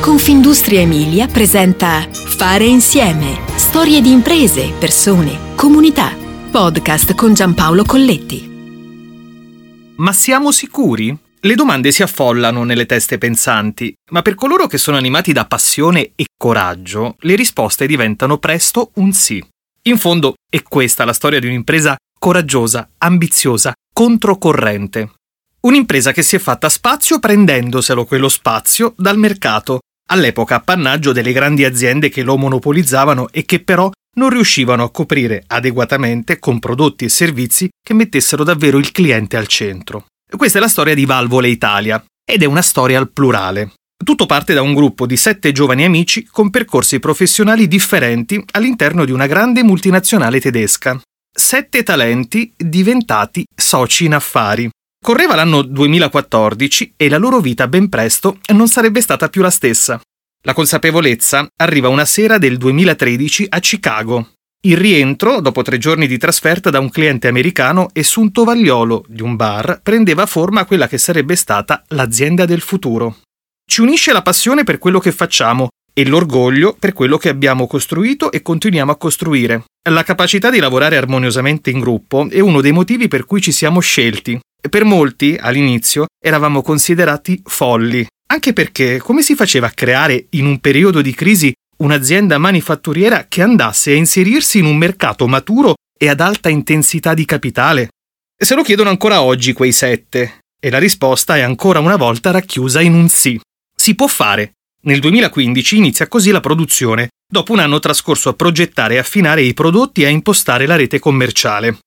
Confindustria Emilia presenta Fare insieme. Storie di imprese, persone, comunità. Podcast con Giampaolo Colletti. Ma siamo sicuri? Le domande si affollano nelle teste pensanti, ma per coloro che sono animati da passione e coraggio, le risposte diventano presto un sì. In fondo è questa la storia di un'impresa coraggiosa, ambiziosa, controcorrente. Un'impresa che si è fatta spazio prendendoselo quello spazio dal mercato, all'epoca appannaggio delle grandi aziende che lo monopolizzavano e che però non riuscivano a coprire adeguatamente con prodotti e servizi che mettessero davvero il cliente al centro. Questa è la storia di Valvole Italia ed è una storia al plurale. Tutto parte da un gruppo di sette giovani amici con percorsi professionali differenti all'interno di una grande multinazionale tedesca. Sette talenti diventati soci in affari. Correva l'anno 2014 e la loro vita ben presto non sarebbe stata più la stessa. La consapevolezza arriva una sera del 2013 a Chicago. Il rientro, dopo tre giorni di trasferta da un cliente americano e su un tovagliolo di un bar, prendeva forma quella che sarebbe stata l'azienda del futuro. Ci unisce la passione per quello che facciamo e l'orgoglio per quello che abbiamo costruito e continuiamo a costruire. La capacità di lavorare armoniosamente in gruppo è uno dei motivi per cui ci siamo scelti per molti, all'inizio, eravamo considerati folli, anche perché come si faceva a creare in un periodo di crisi un'azienda manifatturiera che andasse a inserirsi in un mercato maturo e ad alta intensità di capitale? Se lo chiedono ancora oggi quei sette, e la risposta è ancora una volta racchiusa in un sì. Si può fare. Nel 2015 inizia così la produzione, dopo un anno trascorso a progettare e affinare i prodotti e a impostare la rete commerciale.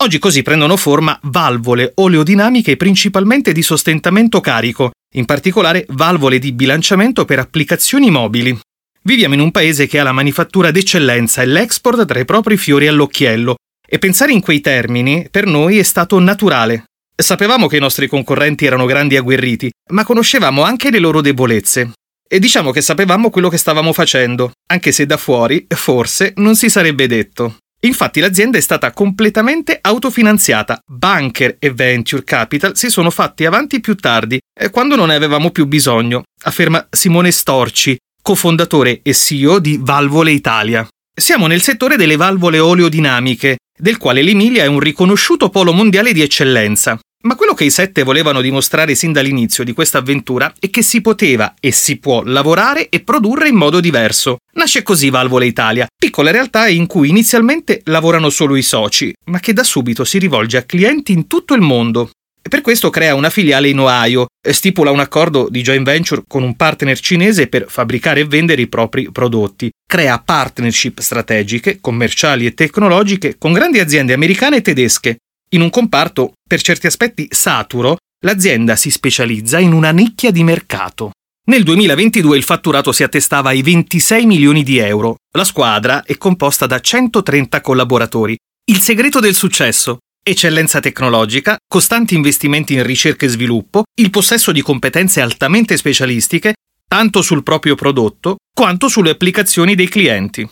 Oggi così prendono forma valvole oleodinamiche principalmente di sostentamento carico, in particolare valvole di bilanciamento per applicazioni mobili. Viviamo in un paese che ha la manifattura d'eccellenza e l'export tra i propri fiori all'occhiello, e pensare in quei termini per noi è stato naturale. Sapevamo che i nostri concorrenti erano grandi agguerriti, ma conoscevamo anche le loro debolezze. E diciamo che sapevamo quello che stavamo facendo, anche se da fuori, forse, non si sarebbe detto. Infatti l'azienda è stata completamente autofinanziata. Banker e venture capital si sono fatti avanti più tardi, eh, quando non ne avevamo più bisogno, afferma Simone Storci, cofondatore e CEO di Valvole Italia. Siamo nel settore delle valvole oleodinamiche, del quale l'Emilia è un riconosciuto polo mondiale di eccellenza. Ma quello che i sette volevano dimostrare sin dall'inizio di questa avventura è che si poteva e si può lavorare e produrre in modo diverso. Nasce così Valvole Italia, piccola realtà in cui inizialmente lavorano solo i soci, ma che da subito si rivolge a clienti in tutto il mondo. E per questo crea una filiale in Ohio, stipula un accordo di joint venture con un partner cinese per fabbricare e vendere i propri prodotti, crea partnership strategiche, commerciali e tecnologiche con grandi aziende americane e tedesche, in un comparto per certi aspetti saturo, l'azienda si specializza in una nicchia di mercato. Nel 2022 il fatturato si attestava ai 26 milioni di euro. La squadra è composta da 130 collaboratori. Il segreto del successo? Eccellenza tecnologica, costanti investimenti in ricerca e sviluppo, il possesso di competenze altamente specialistiche, tanto sul proprio prodotto quanto sulle applicazioni dei clienti.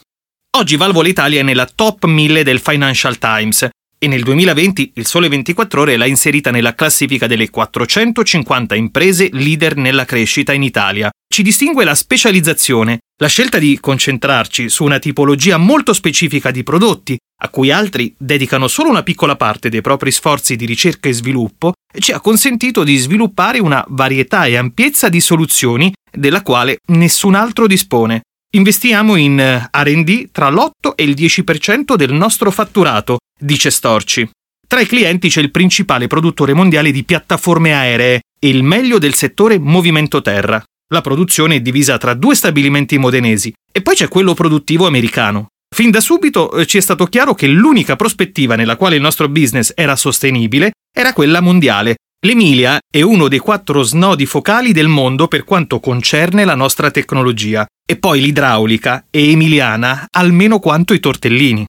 Oggi Valvole Italia è nella top 1000 del Financial Times e nel 2020 il Sole 24 Ore l'ha inserita nella classifica delle 450 imprese leader nella crescita in Italia. Ci distingue la specializzazione, la scelta di concentrarci su una tipologia molto specifica di prodotti, a cui altri dedicano solo una piccola parte dei propri sforzi di ricerca e sviluppo, ci ha consentito di sviluppare una varietà e ampiezza di soluzioni della quale nessun altro dispone. Investiamo in eh, RD tra l'8 e il 10% del nostro fatturato, dice Storci. Tra i clienti c'è il principale produttore mondiale di piattaforme aeree e il meglio del settore movimento terra. La produzione è divisa tra due stabilimenti modenesi e poi c'è quello produttivo americano. Fin da subito eh, ci è stato chiaro che l'unica prospettiva nella quale il nostro business era sostenibile era quella mondiale L'Emilia è uno dei quattro snodi focali del mondo per quanto concerne la nostra tecnologia, e poi l'idraulica è emiliana almeno quanto i tortellini.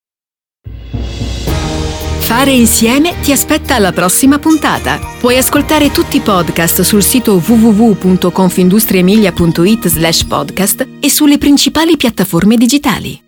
Fare insieme ti aspetta alla prossima puntata. Puoi ascoltare tutti i podcast sul sito www.confindustriemilia.it slash podcast e sulle principali piattaforme digitali.